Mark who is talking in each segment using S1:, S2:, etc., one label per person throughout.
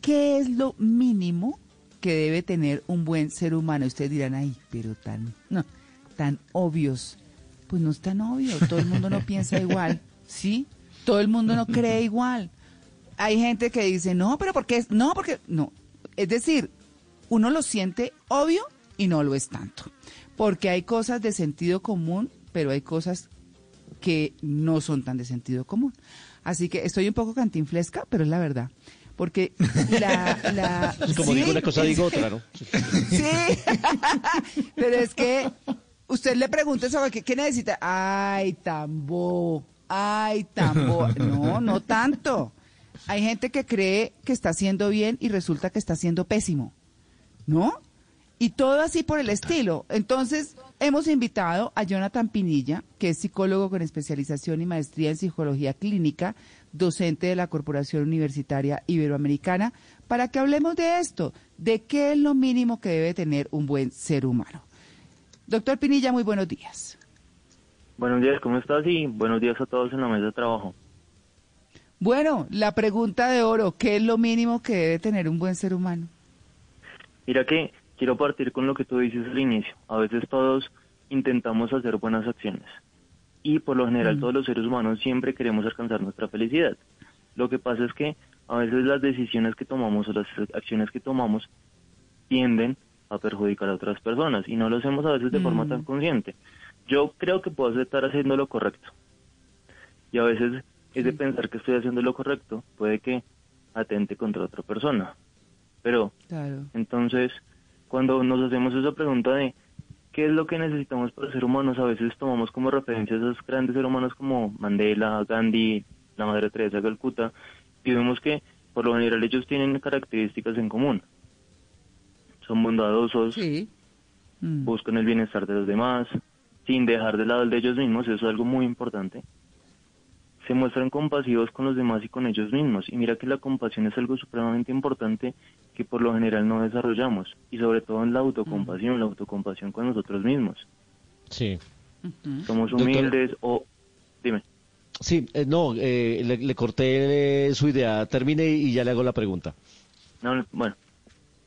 S1: ¿Qué es lo mínimo que debe tener un buen ser humano? Ustedes dirán, ay, pero tan, no, tan obvios. Pues no es tan obvio, todo el mundo no piensa igual, ¿sí? Todo el mundo no cree igual. Hay gente que dice, no, pero ¿por qué? No, porque, no. Es decir, uno lo siente obvio y no lo es tanto. Porque hay cosas de sentido común, pero hay cosas que no son tan de sentido común. Así que estoy un poco cantinflesca, pero es la verdad. Porque la... la
S2: Como
S1: sí,
S2: digo una cosa, digo otra, ¿no?
S1: Sí, pero es que usted le pregunta eso, ¿qué, qué necesita? Ay, tambo, ay, tambo. No, no tanto. Hay gente que cree que está haciendo bien y resulta que está haciendo pésimo, ¿no? Y todo así por el estilo. Entonces, hemos invitado a Jonathan Pinilla, que es psicólogo con especialización y maestría en psicología clínica, docente de la Corporación Universitaria Iberoamericana, para que hablemos de esto, de qué es lo mínimo que debe tener un buen ser humano. Doctor Pinilla, muy buenos días.
S3: Buenos días, ¿cómo estás? Y buenos días a todos en la mesa de trabajo.
S1: Bueno, la pregunta de oro, ¿qué es lo mínimo que debe tener un buen ser humano?
S3: Mira que quiero partir con lo que tú dices al inicio. A veces todos intentamos hacer buenas acciones y por lo general
S1: Mm.
S3: todos los seres humanos siempre queremos alcanzar nuestra felicidad. Lo que pasa es que a veces las decisiones que tomamos o las acciones que tomamos tienden a perjudicar a otras personas y no lo hacemos a veces de forma
S1: Mm.
S3: tan consciente. Yo creo que puedo estar haciendo lo correcto y a veces es de pensar que estoy haciendo lo correcto puede que atente contra otra persona. Pero
S1: Claro.
S3: entonces, cuando nos hacemos esa pregunta de qué es lo que necesitamos para ser humanos, a veces tomamos como referencia a esos grandes seres humanos como Mandela, Gandhi, la Madre Teresa de Calcuta, y vemos que por lo general ellos tienen características en común. Son bondadosos,
S1: Sí. Mm.
S3: buscan el bienestar de los demás, sin dejar de lado el de ellos mismos, eso es algo muy importante. Se muestran compasivos con los demás y con ellos mismos. Y mira que la compasión es algo supremamente importante que por lo general no desarrollamos. Y sobre todo en la autocompasión, la autocompasión con nosotros mismos.
S2: Sí.
S3: Somos humildes o... Dime.
S2: Sí, eh, no, eh, le, le corté eh, su idea. Termine y ya le hago la pregunta.
S3: No, no, bueno,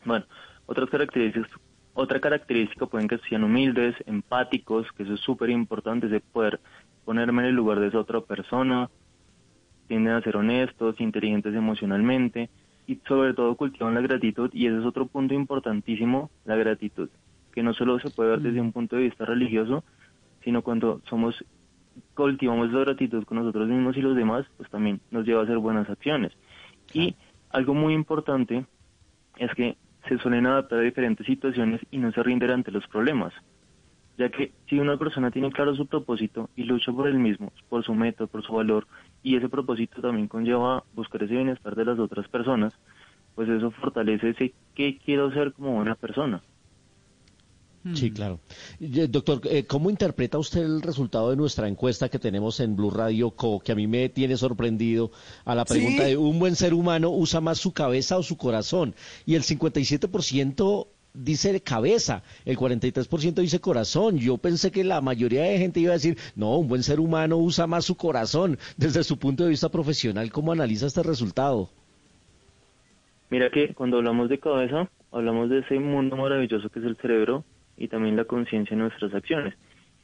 S3: bueno, otras características, otra característica pueden que sean humildes, empáticos, que eso es súper importante, de poder ponerme en el lugar de esa otra persona, tienden a ser honestos, inteligentes emocionalmente y sobre todo cultivan la gratitud y ese es otro punto importantísimo, la gratitud, que no solo se puede ver desde un punto de vista religioso, sino cuando somos cultivamos la gratitud con nosotros mismos y los demás, pues también nos lleva a hacer buenas acciones. Y algo muy importante es que se suelen adaptar a diferentes situaciones y no se rinden ante los problemas. Ya que si una persona tiene claro su propósito y lucha por él mismo, por su meta, por su valor, y ese propósito también conlleva buscar ese bienestar de las otras personas, pues eso fortalece ese qué quiero ser como buena persona.
S2: Sí, claro. Y, eh, Doctor, eh, ¿cómo interpreta usted el resultado de nuestra encuesta que tenemos en Blue Radio Co, que a mí me tiene sorprendido a la pregunta
S1: Sí.
S2: de un buen ser humano usa más su cabeza o su corazón? Y el 57% dice cabeza, el 43% dice corazón. Yo pensé que la mayoría de gente iba a decir, no, un buen ser humano usa más su corazón. Desde su punto de vista profesional, ¿cómo analiza este resultado?
S3: Mira que cuando hablamos de cabeza, hablamos de ese mundo maravilloso que es el cerebro y también la conciencia en nuestras acciones.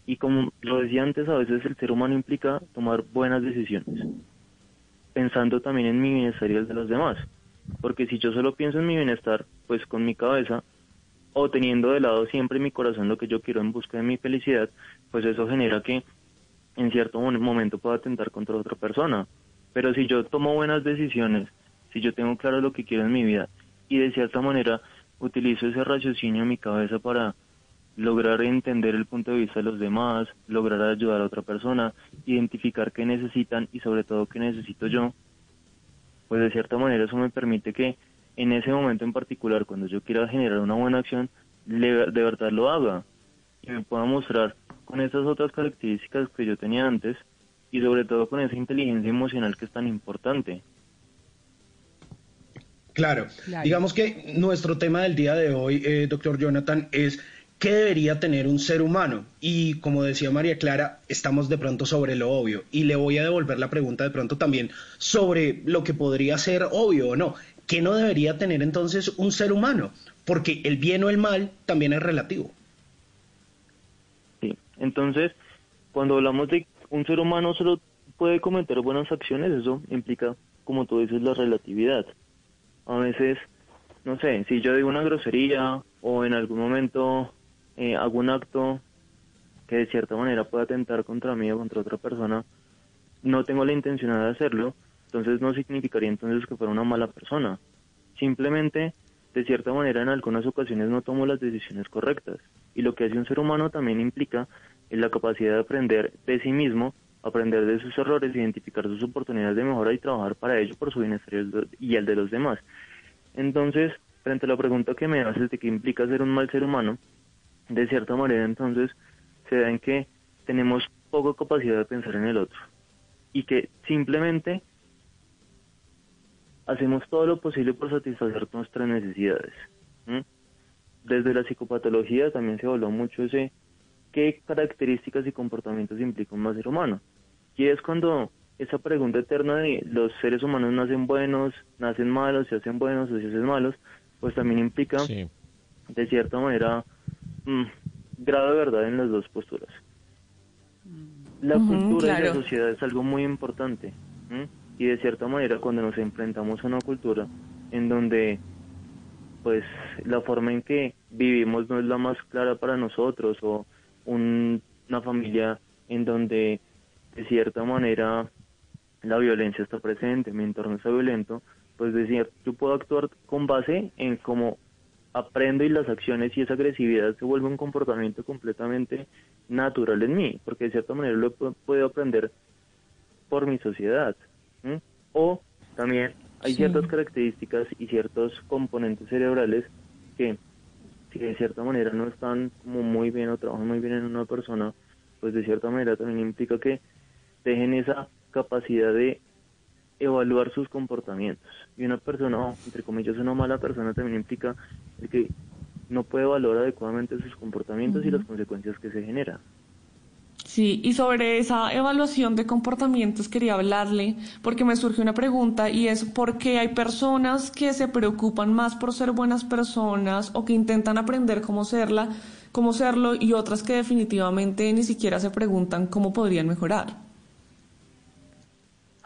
S3: Y como lo decía antes, a veces el ser humano implica tomar buenas decisiones, pensando también en mi bienestar y el de los demás. Porque si yo solo pienso en mi bienestar, pues con mi cabeza, o teniendo de lado siempre en mi corazón lo que yo quiero en busca de mi felicidad, pues eso genera que en cierto mo- momento pueda atentar contra otra persona. Pero si yo tomo buenas decisiones, si yo tengo claro lo que quiero en mi vida y de cierta manera utilizo ese raciocinio en mi cabeza para lograr entender el punto de vista de los demás, lograr ayudar a otra persona, identificar qué necesitan y sobre todo qué necesito yo, pues de cierta manera eso me permite que en ese momento en particular, cuando yo quiera generar una buena acción, le- de verdad lo haga y me pueda mostrar con esas otras características que yo tenía antes y sobre todo con esa inteligencia emocional que es tan importante.
S4: Claro.
S1: Claro.
S4: Digamos que nuestro tema del día de hoy, eh, doctor Jonathan, es qué debería tener un ser humano. Y como decía María Clara, estamos de pronto sobre lo obvio. Y le voy a devolver la pregunta de pronto también sobre lo que podría ser obvio o no. ¿Qué no debería tener entonces un ser humano? Porque el bien o el mal también es relativo.
S3: Sí, entonces, cuando hablamos de un ser humano solo puede cometer buenas acciones, eso implica, como tú dices, la relatividad. A veces, no sé, si yo digo una grosería o en algún momento eh, hago un acto que de cierta manera pueda atentar contra mí o contra otra persona, no tengo la intención de hacerlo, entonces no significaría entonces que fuera una mala persona. Simplemente, de cierta manera, en algunas ocasiones no tomo las decisiones correctas. Y lo que hace un ser humano también implica en la capacidad de aprender de sí mismo, aprender de sus errores, identificar sus oportunidades de mejora y trabajar para ello por su bienestar y el de los demás. Entonces, frente a la pregunta que me haces de qué implica ser un mal ser humano, de cierta manera entonces se da en que tenemos poca capacidad de pensar en el otro y que simplemente hacemos todo lo posible por satisfacer nuestras necesidades. Desde la psicopatología también se habló mucho de qué características y comportamientos implica un ser humano. Y es cuando esa pregunta eterna de los seres humanos nacen buenos, nacen malos, se hacen buenos o se hacen malos, pues también implica, de cierta manera, mm, grado de verdad en las dos posturas. La cultura y la sociedad es algo muy importante. Y de cierta manera, cuando nos enfrentamos a una cultura en donde pues la forma en que vivimos no es la más clara para nosotros o una familia en donde de cierta manera la violencia está presente, mi entorno está violento, pues decir, yo puedo actuar con base en cómo aprendo y las acciones y esa agresividad se vuelve un comportamiento completamente natural en mí, porque de cierta manera lo puedo aprender por mi sociedad. O también hay ciertas características y ciertos componentes cerebrales que si de cierta manera no están como muy bien o trabajan muy bien en una persona, pues de cierta manera también implica que dejen esa capacidad de evaluar sus comportamientos. Y una persona, entre comillas, una mala persona también implica el que no puede valorar adecuadamente sus comportamientos y las consecuencias que se generan.
S5: Sí, y sobre esa evaluación de comportamientos quería hablarle porque me surge una pregunta y es por qué hay personas que se preocupan más por ser buenas personas o que intentan aprender cómo serla, cómo serlo y otras que definitivamente ni siquiera se preguntan cómo podrían mejorar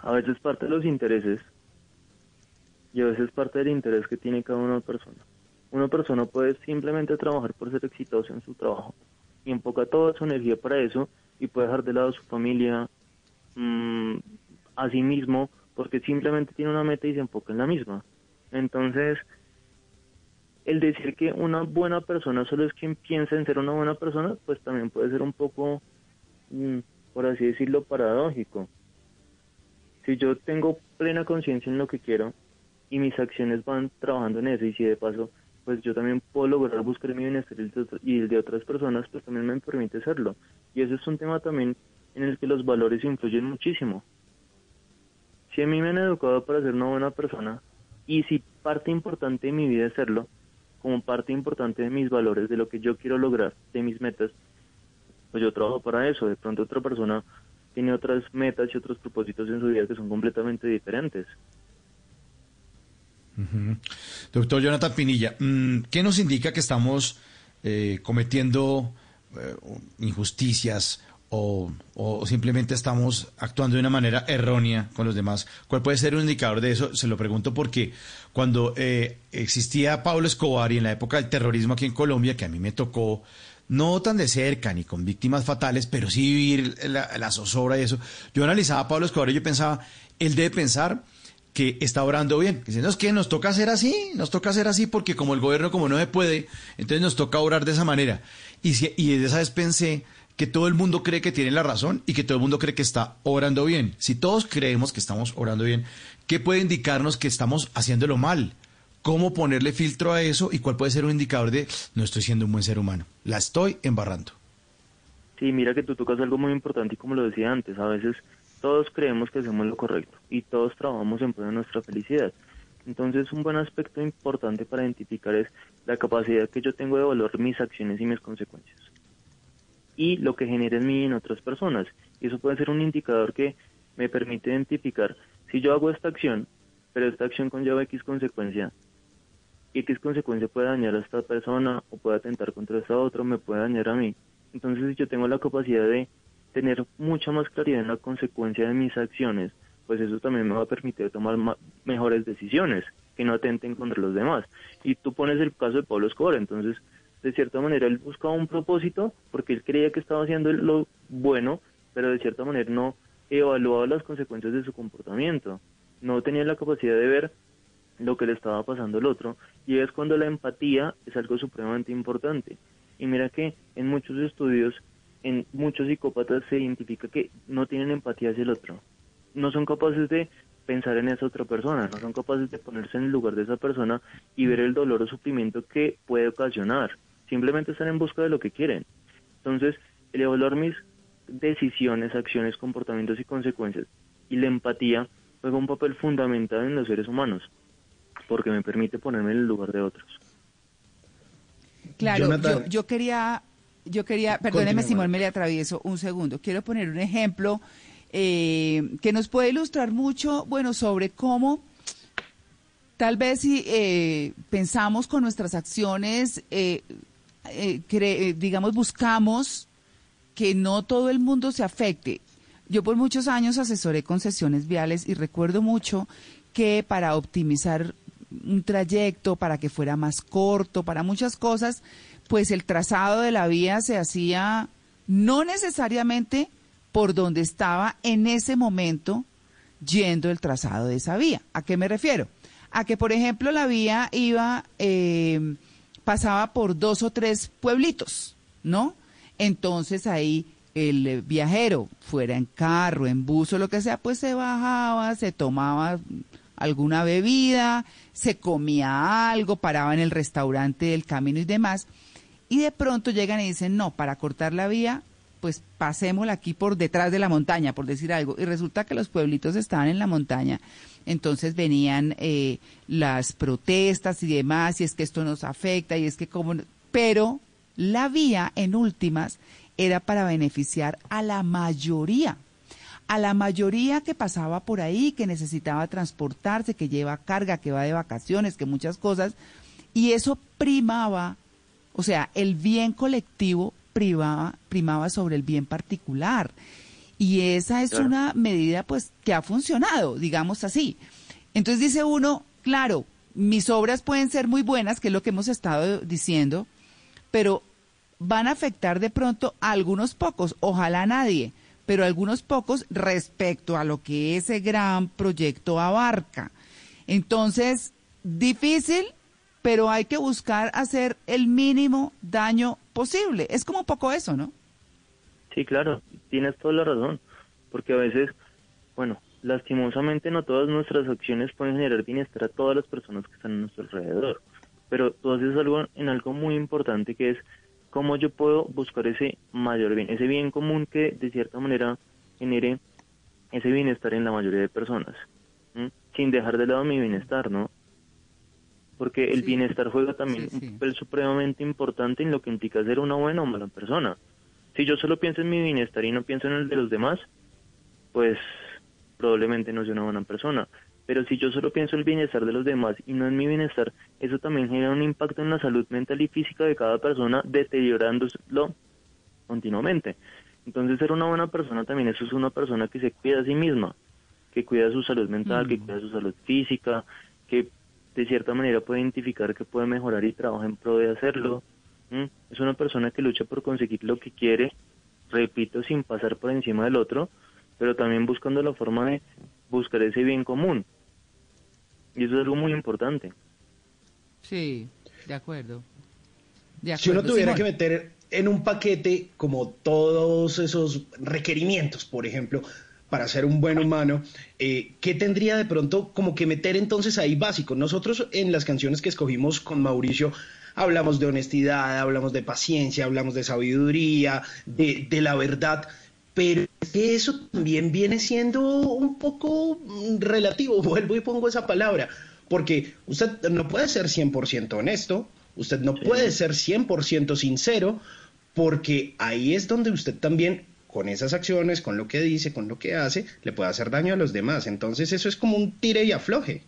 S3: a veces parte de los intereses. Y a veces parte del interés que tiene cada una persona. Una persona puede simplemente trabajar por ser exitoso en su trabajo y enfoca toda su energía para eso y puede dejar de lado su familia, mm, a sí mismo, porque simplemente tiene una meta y se enfoca en la misma. Entonces, el decir que una buena persona solo es quien piensa en ser una buena persona, pues también puede ser un poco, mm, por así decirlo, paradójico si yo tengo plena conciencia en lo que quiero y mis acciones van trabajando en eso y si de paso pues yo también puedo lograr buscar mi bienestar y el de otras personas, pues también me permite hacerlo. Y ese es un tema también en el que los valores influyen muchísimo. Si a mí me han educado para ser una buena persona y si parte importante de mi vida es serlo, como parte importante de mis valores, de lo que yo quiero lograr, de mis metas, pues yo trabajo para eso. De pronto otra persona tiene otras metas y otros propósitos en su vida que son completamente diferentes.
S6: Doctor Jonathan Pinilla, mm, ¿qué nos indica que estamos eh, cometiendo eh, injusticias o, simplemente estamos actuando de una manera errónea con los demás? ¿Cuál puede ser un indicador de eso? Se lo pregunto porque cuando eh, existía Pablo Escobar y en la época del terrorismo aquí en Colombia, que a mí me tocó no tan de cerca ni con víctimas fatales, pero sí vivir la, zozobra y eso. Yo analizaba a Pablo Escobar y yo pensaba, él debe pensar que está orando bien. Que no es que nos toca hacer así, nos toca hacer así porque como el gobierno como no se puede, entonces nos toca orar de esa manera. Y, si, y esa vez pensé que todo el mundo cree que tiene la razón y que todo el mundo cree que está orando bien. Si todos creemos que estamos orando bien, ¿qué puede indicarnos que estamos haciéndolo mal? cómo ponerle filtro a eso y cuál puede ser un indicador de no estoy siendo un buen ser humano, la estoy embarrando.
S3: Sí, mira que tú tocas algo muy importante y como lo decía antes, a veces todos creemos que hacemos lo correcto y todos trabajamos en pro de nuestra felicidad. Entonces un buen aspecto importante para identificar es la capacidad que yo tengo de evaluar mis acciones y mis consecuencias y lo que genera en mí y en otras personas. Y eso puede ser un indicador que me permite identificar si yo hago esta acción pero esta acción conlleva X consecuencia. Y X consecuencia puede dañar a esta persona o puede atentar contra esta otra, me puede dañar a mí. Entonces, si yo tengo la capacidad de tener mucha más claridad en la consecuencia de mis acciones, pues eso también me va a permitir tomar mejores decisiones que no atenten contra los demás. Y tú pones el caso de Pablo Escobar, entonces, de cierta manera, él buscaba un propósito porque él creía que estaba haciendo lo bueno, pero de cierta manera no evaluaba las consecuencias de su comportamiento. No tenía la capacidad de ver lo que le estaba pasando al otro. Y es cuando la empatía es algo supremamente importante. Y mira que en muchos estudios, en muchos psicópatas se identifica que no tienen empatía hacia el otro no son capaces de pensar en esa otra persona, no son capaces de ponerse en el lugar de esa persona y ver el dolor o sufrimiento que puede ocasionar. Simplemente están en busca de lo que quieren. Entonces, el evaluar mis decisiones, acciones, comportamientos y consecuencias y la empatía juega un papel fundamental en los seres humanos, porque me permite ponerme en el lugar de otros.
S1: Claro, yo, quería, yo quería, perdóneme Simón, me le atravieso un segundo. Quiero poner un ejemplo eh, que nos puede ilustrar mucho, bueno, sobre cómo tal vez si eh, pensamos con nuestras acciones, eh, digamos, buscamos que no todo el mundo se afecte. Yo por muchos años asesoré concesiones viales y recuerdo mucho que para optimizar un trayecto, para que fuera más corto, para muchas cosas, pues el trazado de la vía se hacía no necesariamente por donde estaba en ese momento yendo el trazado de esa vía. ¿A qué me refiero? A que, por ejemplo, la vía iba, eh, pasaba por dos o tres pueblitos, ¿no? Entonces ahí el viajero, fuera en carro, en bus o lo que sea, pues se bajaba, se tomaba alguna bebida, se comía algo, paraba en el restaurante del camino y demás, y de pronto llegan y dicen, no, para cortar la vía pues pasémosla aquí por detrás de la montaña, por decir algo. Y resulta que los pueblitos estaban en la montaña. Entonces venían eh, las protestas y demás, y es que esto nos afecta, y es que como... Pero la vía, en últimas, era para beneficiar a la mayoría, a la mayoría que pasaba por ahí, que necesitaba transportarse, que lleva carga, que va de vacaciones, que muchas cosas, y eso primaba, o sea, el bien colectivo primaba, sobre el bien particular. Y esa es una medida pues que ha funcionado, digamos así. Entonces dice uno, claro, mis obras pueden ser muy buenas, que es lo que hemos estado diciendo, pero van a afectar de pronto a algunos pocos, ojalá nadie, pero algunos pocos respecto a lo que ese gran proyecto abarca. Entonces, difícil, pero hay que buscar hacer el mínimo daño posible. Es como poco eso, ¿no?
S3: Sí, claro, tienes toda la razón, porque a veces, bueno, lastimosamente no todas nuestras acciones pueden generar bienestar a todas las personas que están a nuestro alrededor, pero tú haces algo en algo muy importante que es cómo yo puedo buscar ese mayor bien, ese bien común que de cierta manera genere ese bienestar en la mayoría de personas, sin dejar de lado mi bienestar, ¿no? Porque el bienestar juega también un papel supremamente importante en lo que implica ser una buena o mala persona. Si yo solo pienso en mi bienestar y no pienso en el de los demás, pues probablemente no soy una buena persona. Pero si yo solo pienso en el bienestar de los demás y no en mi bienestar, eso también genera un impacto en la salud mental y física de cada persona, deteriorándolo continuamente. Entonces, ser una buena persona también eso es una persona que se cuida a sí misma, que cuida su salud mental, que mm. cuida su salud física, que de cierta manera puede identificar que puede mejorar y trabaja en pro de hacerlo. Es una persona que lucha por conseguir lo que quiere, repito, sin pasar por encima del otro, pero también buscando la forma de buscar ese bien común. Y eso es algo muy importante.
S1: Sí, de acuerdo.
S4: Si uno tuviera que meter en un paquete como todos esos requerimientos, por ejemplo, para ser un buen humano, eh, ¿qué tendría de pronto como que meter entonces ahí básico? Nosotros en las canciones que escogimos con Mauricio hablamos de honestidad, hablamos de paciencia, hablamos de sabiduría, de, de la verdad, pero eso también viene siendo un poco relativo, vuelvo y pongo esa palabra, porque usted no puede ser 100% honesto, usted no puede ser 100% sincero, porque ahí es donde usted también con esas acciones, con lo que dice, con lo que hace, le puede hacer daño a los demás. Entonces eso es como un tire y afloje.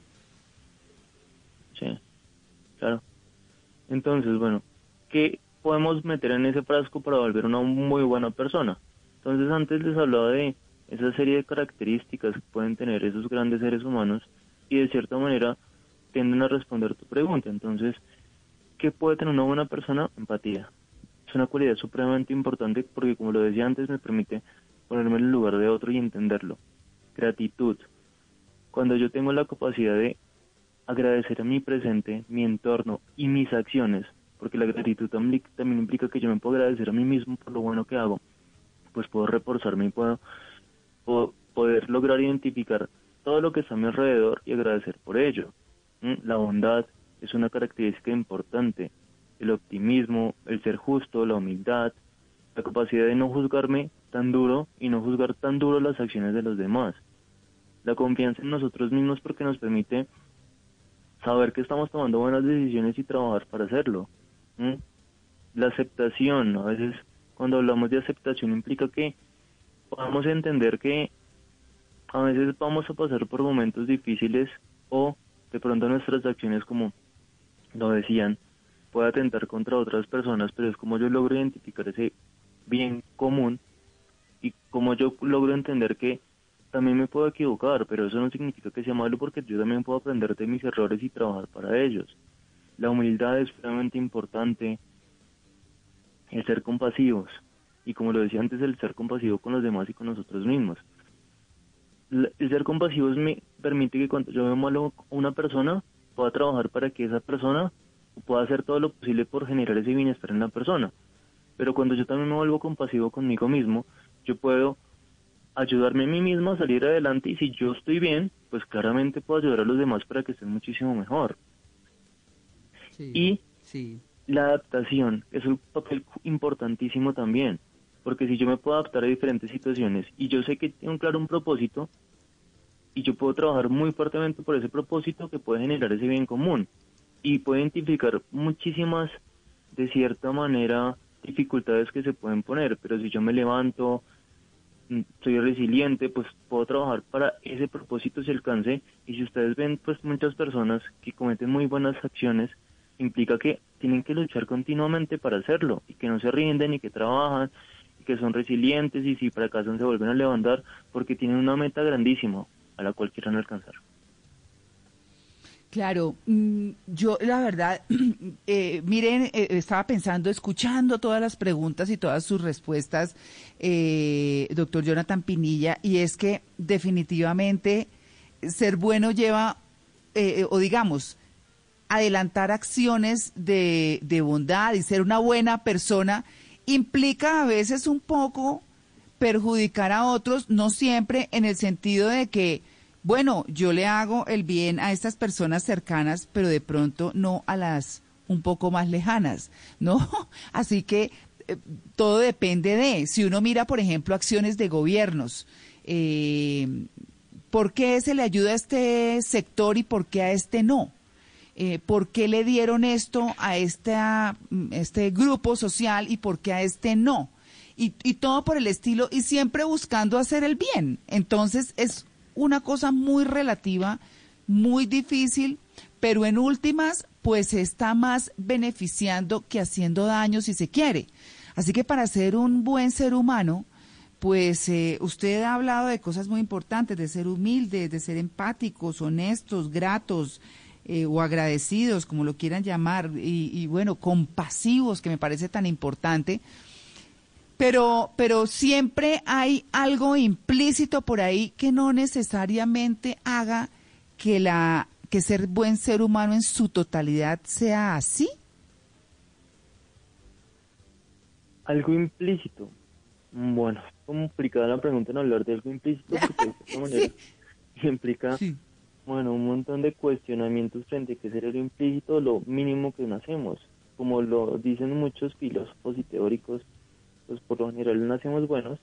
S4: Sí, claro.
S3: Entonces, bueno, ¿qué podemos meter en ese frasco para volver una muy buena persona? Entonces antes les hablaba de esa serie de características que pueden tener esos grandes seres humanos y de cierta manera tienden a responder tu pregunta. Entonces, ¿qué puede tener una buena persona? Empatía. Es una cualidad supremamente importante porque, como lo decía antes, me permite ponerme en el lugar de otro y entenderlo. Gratitud. Cuando yo tengo la capacidad de agradecer a mi presente, mi entorno y mis acciones, porque la gratitud también implica que yo me puedo agradecer a mí mismo por lo bueno que hago, pues puedo reforzarme y puedo, poder lograr identificar todo lo que está a mi alrededor y agradecer por ello. La bondad es una característica importante. El optimismo, el ser justo, la humildad, la capacidad de no juzgarme tan duro y no juzgar tan duro las acciones de los demás. La confianza en nosotros mismos porque nos permite saber que estamos tomando buenas decisiones y trabajar para hacerlo. La aceptación, a veces cuando hablamos de aceptación implica que podamos entender que a veces vamos a pasar por momentos difíciles o de pronto nuestras acciones, como lo decían, puede atentar contra otras personas, pero es como yo logro identificar ese bien común y como yo logro entender que también me puedo equivocar, pero eso no significa que sea malo porque yo también puedo aprender de mis errores y trabajar para ellos. La humildad es realmente importante, el ser compasivos y como lo decía antes, el ser compasivo con los demás y con nosotros mismos el ser compasivo me permite que cuando yo veo malo a una persona, pueda trabajar para que esa persona pueda hacer todo lo posible por generar ese bienestar en la persona. Pero cuando yo también me vuelvo compasivo conmigo mismo, yo puedo ayudarme a mí mismo a salir adelante y si yo estoy bien, pues claramente puedo ayudar a los demás para que estén muchísimo mejor. y la adaptación es un papel importantísimo también porque si yo me puedo adaptar a diferentes situaciones y yo sé que tengo claro un propósito y yo puedo trabajar muy fuertemente por ese propósito que puede generar ese bien común y puedo identificar muchísimas, de cierta manera, dificultades que se pueden poner, pero si yo me levanto, mm, soy resiliente, pues puedo trabajar para ese propósito se alcance y si ustedes ven pues muchas personas que cometen muy buenas acciones, implica que tienen que luchar continuamente para hacerlo y que no se rinden y que trabajan que son resilientes y si fracasan se vuelven a levantar porque tienen una meta grandísima a la cual quieran alcanzar.
S1: Claro, mm, yo la verdad, eh, miren, eh, estaba pensando, escuchando todas las preguntas y todas sus respuestas, eh, doctor Jonathan Pinilla, y es que definitivamente ser bueno lleva, o digamos, adelantar acciones de, de bondad y ser una buena persona implica a veces un poco perjudicar a otros, no siempre en el sentido de que, bueno, yo le hago el bien a estas personas cercanas, pero de pronto no a las un poco más lejanas, ¿no? Así que eh, todo depende de, si uno mira, por ejemplo, acciones de gobiernos, eh, ¿por qué se le ayuda a este sector y por qué a este no? Eh, por qué le dieron esto a mm, este grupo social y por qué a este no. Y, y todo por el estilo y siempre buscando hacer el bien. Entonces es una cosa muy relativa, muy difícil, pero en últimas, pues está más beneficiando que haciendo daño si se quiere. Así que para ser un buen ser humano, pues eh, usted ha hablado de cosas muy importantes, de ser humilde, de ser empáticos, honestos, gratos, eh, o agradecidos, como lo quieran llamar, y, bueno, compasivos, que me parece tan importante. Pero, pero siempre hay algo implícito por ahí que no necesariamente haga que la que ser buen ser humano en su totalidad sea así.
S3: Algo implícito. Bueno, complicada la pregunta en hablar de algo implícito porque de esta manera implica bueno, un montón de cuestionamientos frente a qué ser lo implícito, lo mínimo que nacemos. Como lo dicen muchos filósofos y teóricos, pues por lo general nacemos buenos.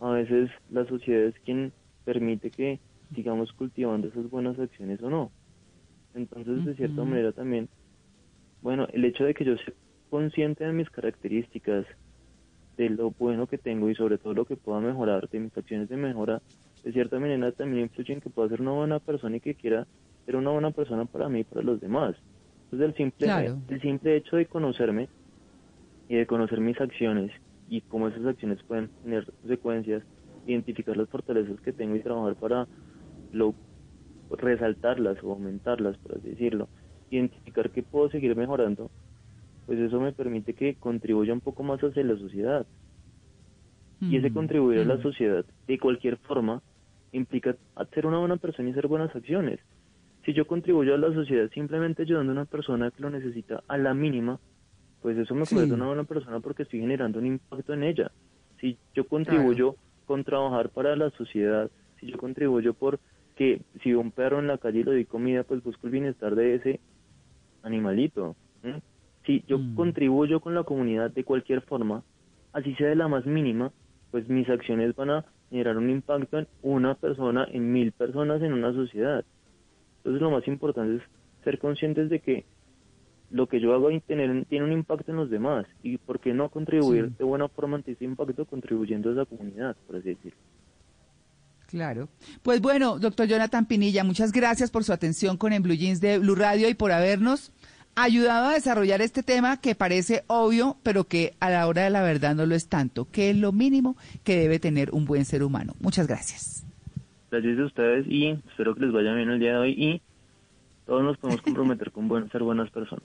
S3: A veces la sociedad es quien permite que sigamos cultivando esas buenas acciones o no. Entonces, de cierta manera también, bueno, el hecho de que yo sea consciente de mis características, de lo bueno que tengo y sobre todo lo que pueda mejorar, de mis acciones de mejora, de cierta manera también influye en que pueda ser una buena persona y que quiera ser una buena persona para mí y para los demás. Entonces el simple, el simple hecho de conocerme y de conocer mis acciones y cómo esas acciones pueden tener consecuencias, identificar las fortalezas que tengo y trabajar para lo, resaltarlas o aumentarlas, por así decirlo, identificar que puedo seguir mejorando, pues eso me permite que contribuya un poco más hacia la sociedad. Y ese mm, contribuir a la mm. sociedad de cualquier forma implica ser una buena persona y hacer buenas acciones. Si yo contribuyo a la sociedad simplemente ayudando a una persona que lo necesita a la mínima, pues eso me convierte en una buena persona porque estoy generando un impacto en ella. Si yo contribuyo con trabajar para la sociedad, si yo contribuyo por que si un perro en la calle le doy comida, pues busco el bienestar de ese animalito. Si yo mm. contribuyo con la comunidad de cualquier forma, así sea de la más mínima, pues mis acciones van a generar un impacto en una persona, en mil personas, en una sociedad. Entonces lo más importante es ser conscientes de que lo que yo hago tener, tiene un impacto en los demás y por qué no contribuir de buena forma ante ese impacto contribuyendo a esa comunidad, por así decirlo.
S1: Claro. Pues bueno, doctor Jonathan Pinilla, muchas gracias por su atención con el Blue Jeans de Blue Radio y por habernos ayudado a desarrollar este tema que parece obvio, pero que a la hora de la verdad no lo es tanto, que es lo mínimo que debe tener un buen ser humano. Muchas gracias.
S3: Gracias a ustedes y espero que les vaya bien el día de hoy y todos nos podemos comprometer con ser buenas personas.